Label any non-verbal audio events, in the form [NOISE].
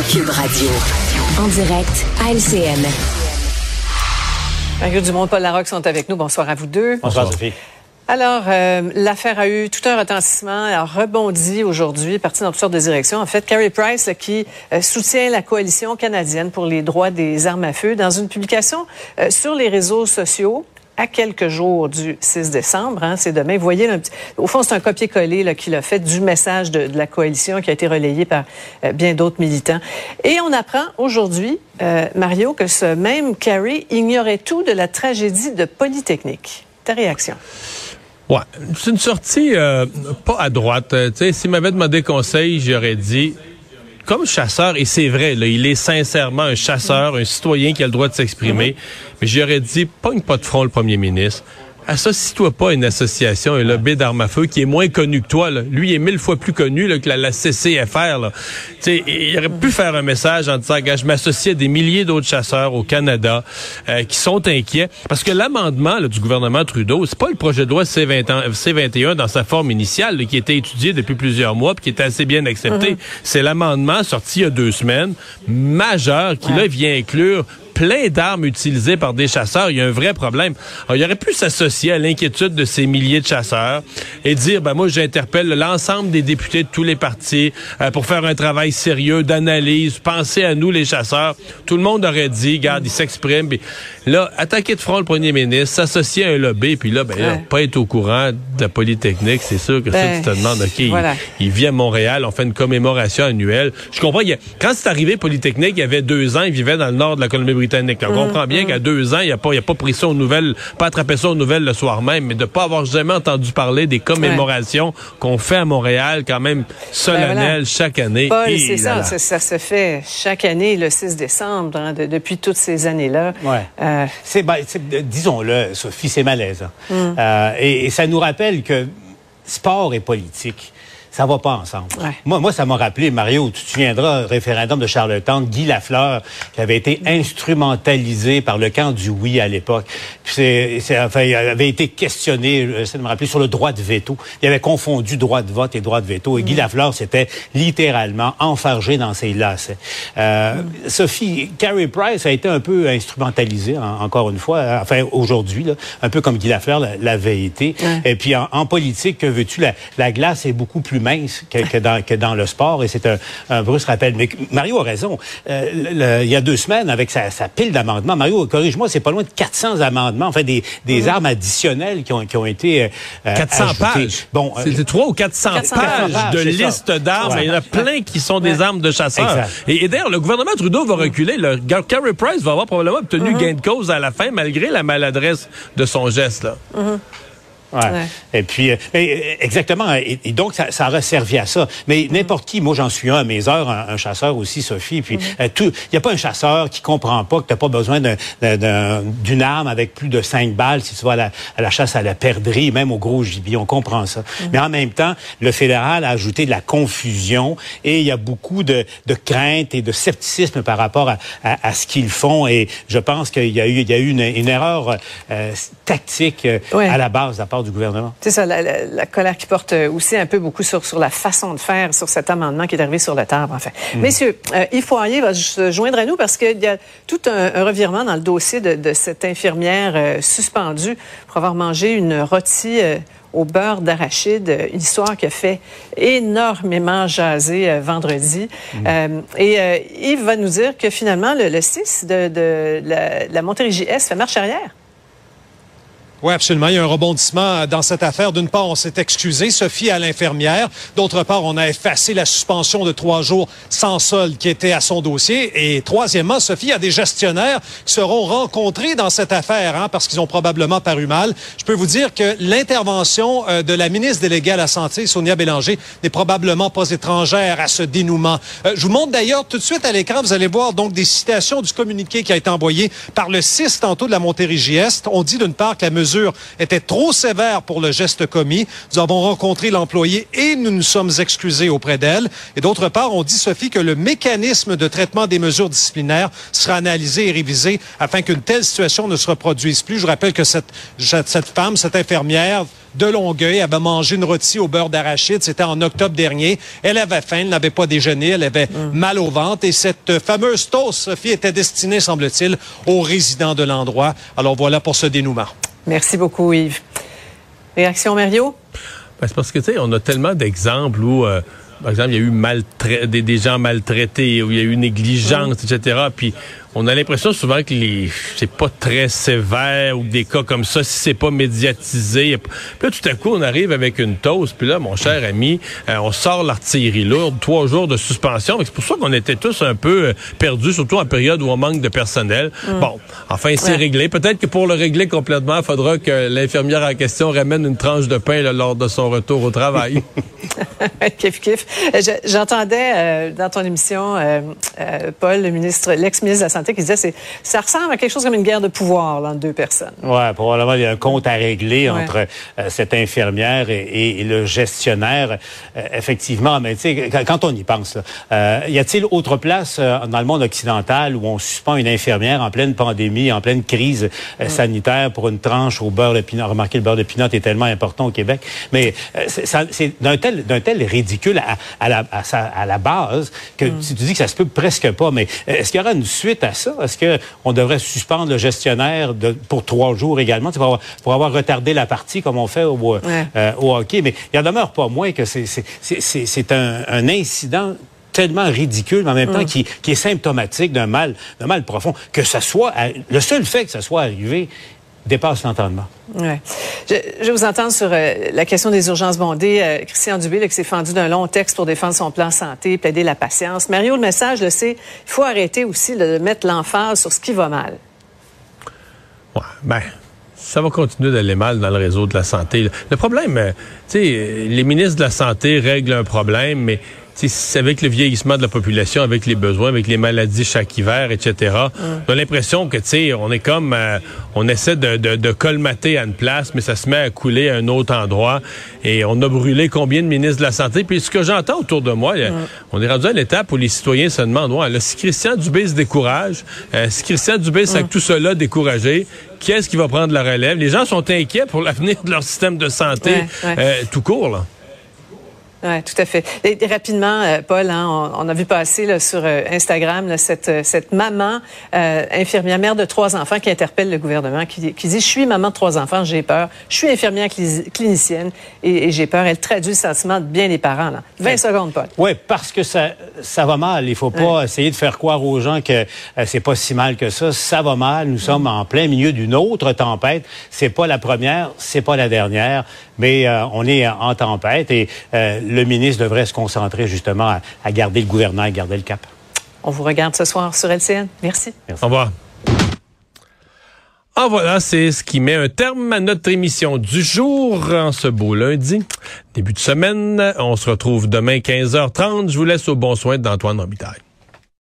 Cube Radio. En direct à LCN. Mario Dumont, Paul Larocque sont avec nous. Bonsoir à vous deux. Bonsoir, Sophie. Alors, euh, l'affaire a eu tout un retentissement, elle a rebondi aujourd'hui, parti dans toutes sortes de directions. En fait, Carrie Price, là, qui euh, soutient la coalition canadienne pour les droits des armes à feu, dans une publication euh, sur les réseaux sociaux, à quelques jours du 6 décembre, hein, c'est demain. Voyez, au fond, c'est un copier-coller qu'il a fait du message de, la coalition qui a été relayé par euh, bien d'autres militants. Et on apprend aujourd'hui, euh, Mario, que ce même Carrie ignorait tout de la tragédie de Polytechnique. Ta réaction? Ouais, c'est une sortie euh, pas à droite. Sais, s'il m'avait demandé conseil, j'aurais dit comme chasseur, et c'est vrai, là, il est sincèrement un chasseur, un citoyen qui a le droit de s'exprimer, mais j'aurais dit, pogne pas de front le premier ministre. Associe-toi pas à une association, un lobby d'armes à feu qui est moins connu que toi. Là. Lui, il est mille fois plus connu là, que la, la CCFR. Là. Tu sais, il aurait pu faire un message en disant, gars, je m'associe à des milliers d'autres chasseurs au Canada euh, qui sont inquiets. Parce que l'amendement du gouvernement Trudeau, c'est pas le projet de loi C20 C21 dans sa forme initiale là, qui était étudié depuis plusieurs mois puis qui était assez bien accepté. C'est l'amendement sorti il y a deux semaines, majeur, qui là vient inclure plein d'armes utilisées par des chasseurs. Il y a un vrai problème. Alors, il aurait pu s'associer à l'inquiétude de ces milliers de chasseurs et dire, ben moi, j'interpelle l'ensemble des députés de tous les partis euh, pour faire un travail sérieux d'analyse. Pensez à nous, les chasseurs. Tout le monde aurait dit, regarde, il s'exprime. Là, attaquer de front le premier ministre, s'associer à un lobby, puis là, ben là, Ouais. pas être au courant de la Polytechnique, c'est sûr que Ben, ça, tu te demandes, OK, il- voilà. il, vit à Montréal, on fait une commémoration annuelle. Je comprends, il y a- quand c'est arrivé Polytechnique, il y avait deux ans, il vivait dans le nord de la Colombie-Britannique. On comprend bien qu'à deux ans, il n'a pas, il a pas pris ça aux nouvelles, pas attrapé ça aux nouvelles le soir même, mais de pas avoir jamais entendu parler des commémorations qu'on fait à Montréal, quand même solennelles Ben voilà. chaque année. Paul, c'est ça, ça, ça se fait chaque année le 6 décembre, hein, de- depuis toutes ces années-là. Ouais. Euh, C'est, c'est- euh, disons-le, Sophie, c'est malaisant. Mm. Euh, et, et ça nous rappelle que sport et politique, ça va pas ensemble. Ouais. Moi, moi, ça m'a rappelé, Mario, tu te souviendras, référendum de Charlottetown, Guy Lafleur, qui avait été instrumentalisé par le camp du oui à l'époque. Puis c'est, c'est- enfin, il avait été questionné, ça de me rappeler, sur le droit de veto. Il avait confondu droit de vote et droit de veto. Et Guy Lafleur s'était littéralement enfargé dans ses lacets. Euh, Sophie, Carrie Price a été un peu instrumentalisée, en- encore une fois, euh, enfin aujourd'hui, là, un peu comme Guy Lafleur l'a- l'avait été. Et puis en, en politique, que veux-tu, la, la glace est beaucoup plus mince que, que dans, que dans le sport, et c'est un, un brusque rappel. Mais Mario a raison. Euh, le- il y a deux semaines, avec sa, sa pile d'amendements, Mario, corrige-moi, c'est pas loin de 400 amendements, enfin des, des armes additionnelles qui ont, qui ont été euh, 400 ajoutées. pages. Bon, euh, c'est 3 ou 400, 400 pages pages, de listes d'armes. Ouais. Il y en a plein qui sont des armes de chasseurs. Exact. Et, et d'ailleurs, le gouvernement Trudeau va reculer. Le, Carey Price va avoir probablement obtenu gain de cause à la fin, malgré la maladresse de son geste. Là. Ouais. Ouais. Et puis, euh, mais, euh, exactement. Et, et donc, ça, ça aurait servi à ça. Mais n'importe qui, moi, j'en suis un à mes heures, un, un chasseur aussi, Sophie. Puis, euh, tout, il n'y a pas un chasseur qui comprend pas que tu n'as pas besoin d'un- d'un- d'un- d'une arme avec plus de cinq balles si tu vas à la, à la chasse à la perdrix, même au gros gibier. On comprend ça. Mais en même temps, le fédéral a ajouté de la confusion et il y a beaucoup de, de craintes et de scepticisme par rapport à, à- à ce qu'ils font. Et je pense qu'il y a eu, il y a eu une, une erreur euh, tactique euh, Ouais. à la base de la part du gouvernement. C'est ça, la, la- la colère qui porte aussi un peu beaucoup sur, sur la façon de faire, sur cet amendement qui est arrivé sur le table, enfin. Messieurs, euh, Yves Poirier va se joindre à nous parce qu'il y a tout un, un revirement dans le dossier de, de cette infirmière euh, suspendue pour avoir mangé une rôtie euh, au beurre d'arachide, euh, une histoire qui a fait énormément jaser euh, vendredi. Euh, et euh, Yves va nous dire que finalement, le, le 6 de, de la, la Montérégie-Est fait marche arrière. Oui, absolument. Il y a un rebondissement dans cette affaire. D'une part, on s'est excusé, Sophie, à l'infirmière. D'autre part, on a effacé la suspension de trois jours sans solde qui était à son dossier. Et troisièmement, Sophie, il y a des gestionnaires qui seront rencontrés dans cette affaire, hein, parce qu'ils ont probablement paru mal. Je peux vous dire que l'intervention euh, de la ministre déléguée à la Santé, Sonia Bélanger, n'est probablement pas étrangère à ce dénouement. Euh, je vous montre d'ailleurs tout de suite à l'écran, vous allez voir donc des citations du communiqué qui a été envoyé par le 6 tantôt de la Montérégie-Est. On dit d'une part que la mesure mesures étaient trop sévères pour le geste commis. Nous avons rencontré l'employé et nous nous sommes excusés auprès d'elle. Et d'autre part, on dit, Sophie, que le mécanisme de traitement des mesures disciplinaires sera analysé et révisé afin qu'une telle situation ne se reproduise plus. Je rappelle que cette, cette femme, cette infirmière, de Longueuil avait mangé une rôtie au beurre d'arachide. C'était en octobre dernier. Elle avait faim, elle n'avait pas déjeuné, elle avait mm. mal au ventre. Et cette fameuse toast, Sophie, était destinée, semble-t-il, aux résidents de l'endroit. Alors voilà pour ce dénouement. Merci beaucoup, Yves. Réaction, Mario? Ben, c'est parce que, tu sais, on a tellement d'exemples où... Euh, par exemple, il y a eu des, des, gens maltraités, où il y a eu négligence, etc. Puis on a l'impression souvent que les c'est pas très sévère ou des cas comme ça si c'est pas médiatisé. Puis là, tout à coup, on arrive avec une toast. Puis là, mon cher ami, euh, on sort l'artillerie lourde, trois jours de suspension. C'est pour ça qu'on était tous un peu euh, perdus, surtout en période où on manque de personnel. Mm. Bon, enfin, c'est réglé. Peut-être que pour le régler complètement, il faudra que l'infirmière en question ramène une tranche de pain lors de son retour au travail. [LAUGHS] [LAUGHS] kif, kif. J'entendais euh, dans ton émission, Paul, le ministre, l'ex-ministre de la Santé, qui disait c'est ça ressemble à quelque chose comme une guerre de pouvoir entre deux personnes. Oui, probablement il y a un compte à régler entre euh, cette infirmière et, le gestionnaire. Euh, effectivement, mais tu sais, quand on y pense, euh, y a-t-il autre place dans le monde occidental où on suspend une infirmière en pleine pandémie, en pleine crise mm. sanitaire pour une tranche au beurre de pinot? Remarquez, le beurre de pinot est tellement important au Québec, mais c'est d'un tel, ridicule à, la, à, la, base que mm. tu, dis que ça se peut presque pas. Mais est-ce qu'il y aura une suite à ça? Est-ce qu'on devrait suspendre le gestionnaire pour trois jours également? Pour avoir, retardé la partie comme on fait au, euh, hockey? Mais il en demeure pas moins que c'est un, incident tellement ridicule, mais en même temps qui, est symptomatique d'un mal, d'un mal profond. Que ça soit, le seul fait que ça soit arrivé dépasse l'entendement. Ouais. Je, je, vous entends sur euh, la question des urgences bondées. Euh, Christian Dubé, qui s'est fendu d'un long texte pour défendre son plan santé, plaider la patience. Mario, le message, le sait, il faut arrêter aussi de mettre l'emphase sur ce qui va mal. Ouais, ben, ça va continuer d'aller mal dans le réseau de la santé. Le problème, euh, tu sais, les ministres de la Santé règlent un problème, mais c'est avec le vieillissement de la population, avec les besoins, avec les maladies chaque hiver, etc. On a l'impression que, tu sais, on est comme, euh, on essaie de, de, colmater à une place, mais ça se met à couler à un autre endroit. Et on a brûlé combien de ministres de la Santé? Puis ce que j'entends autour de moi, on est rendu à l'étape où les citoyens se demandent, ouais, si Christian Dubé se décourage, euh, si Christian Dubé s'est tout cela découragé, qui est-ce qui va prendre la relève? Les gens sont inquiets pour l'avenir de leur système de santé euh, tout court, là. Oui, tout à fait. Et, rapidement, euh, Paul, hein, on, a vu passer là, sur euh, Instagram cette, euh, cette maman infirmière, mère de trois enfants, qui interpelle le gouvernement, qui, qui dit, je suis maman de trois enfants, j'ai peur. Je suis infirmière clinicienne et, j'ai peur. Elle traduit le sentiment de bien des parents. Là. 20 secondes, Paul. Oui, parce que ça, ça va mal. Il faut pas essayer de faire croire aux gens que c'est pas si mal que ça. Ça va mal. Nous sommes en plein milieu d'une autre tempête. C'est pas la première, c'est pas la dernière, mais on est en tempête et le ministre devrait se concentrer justement à, garder le gouvernement, à garder le cap. On vous regarde ce soir sur LCN. Merci. Au revoir. Ah voilà, c'est ce qui met un terme à notre émission du jour en ce beau lundi. Début de semaine, on se retrouve demain 15h30. Je vous laisse au bon soin d'Antoine Robitaille.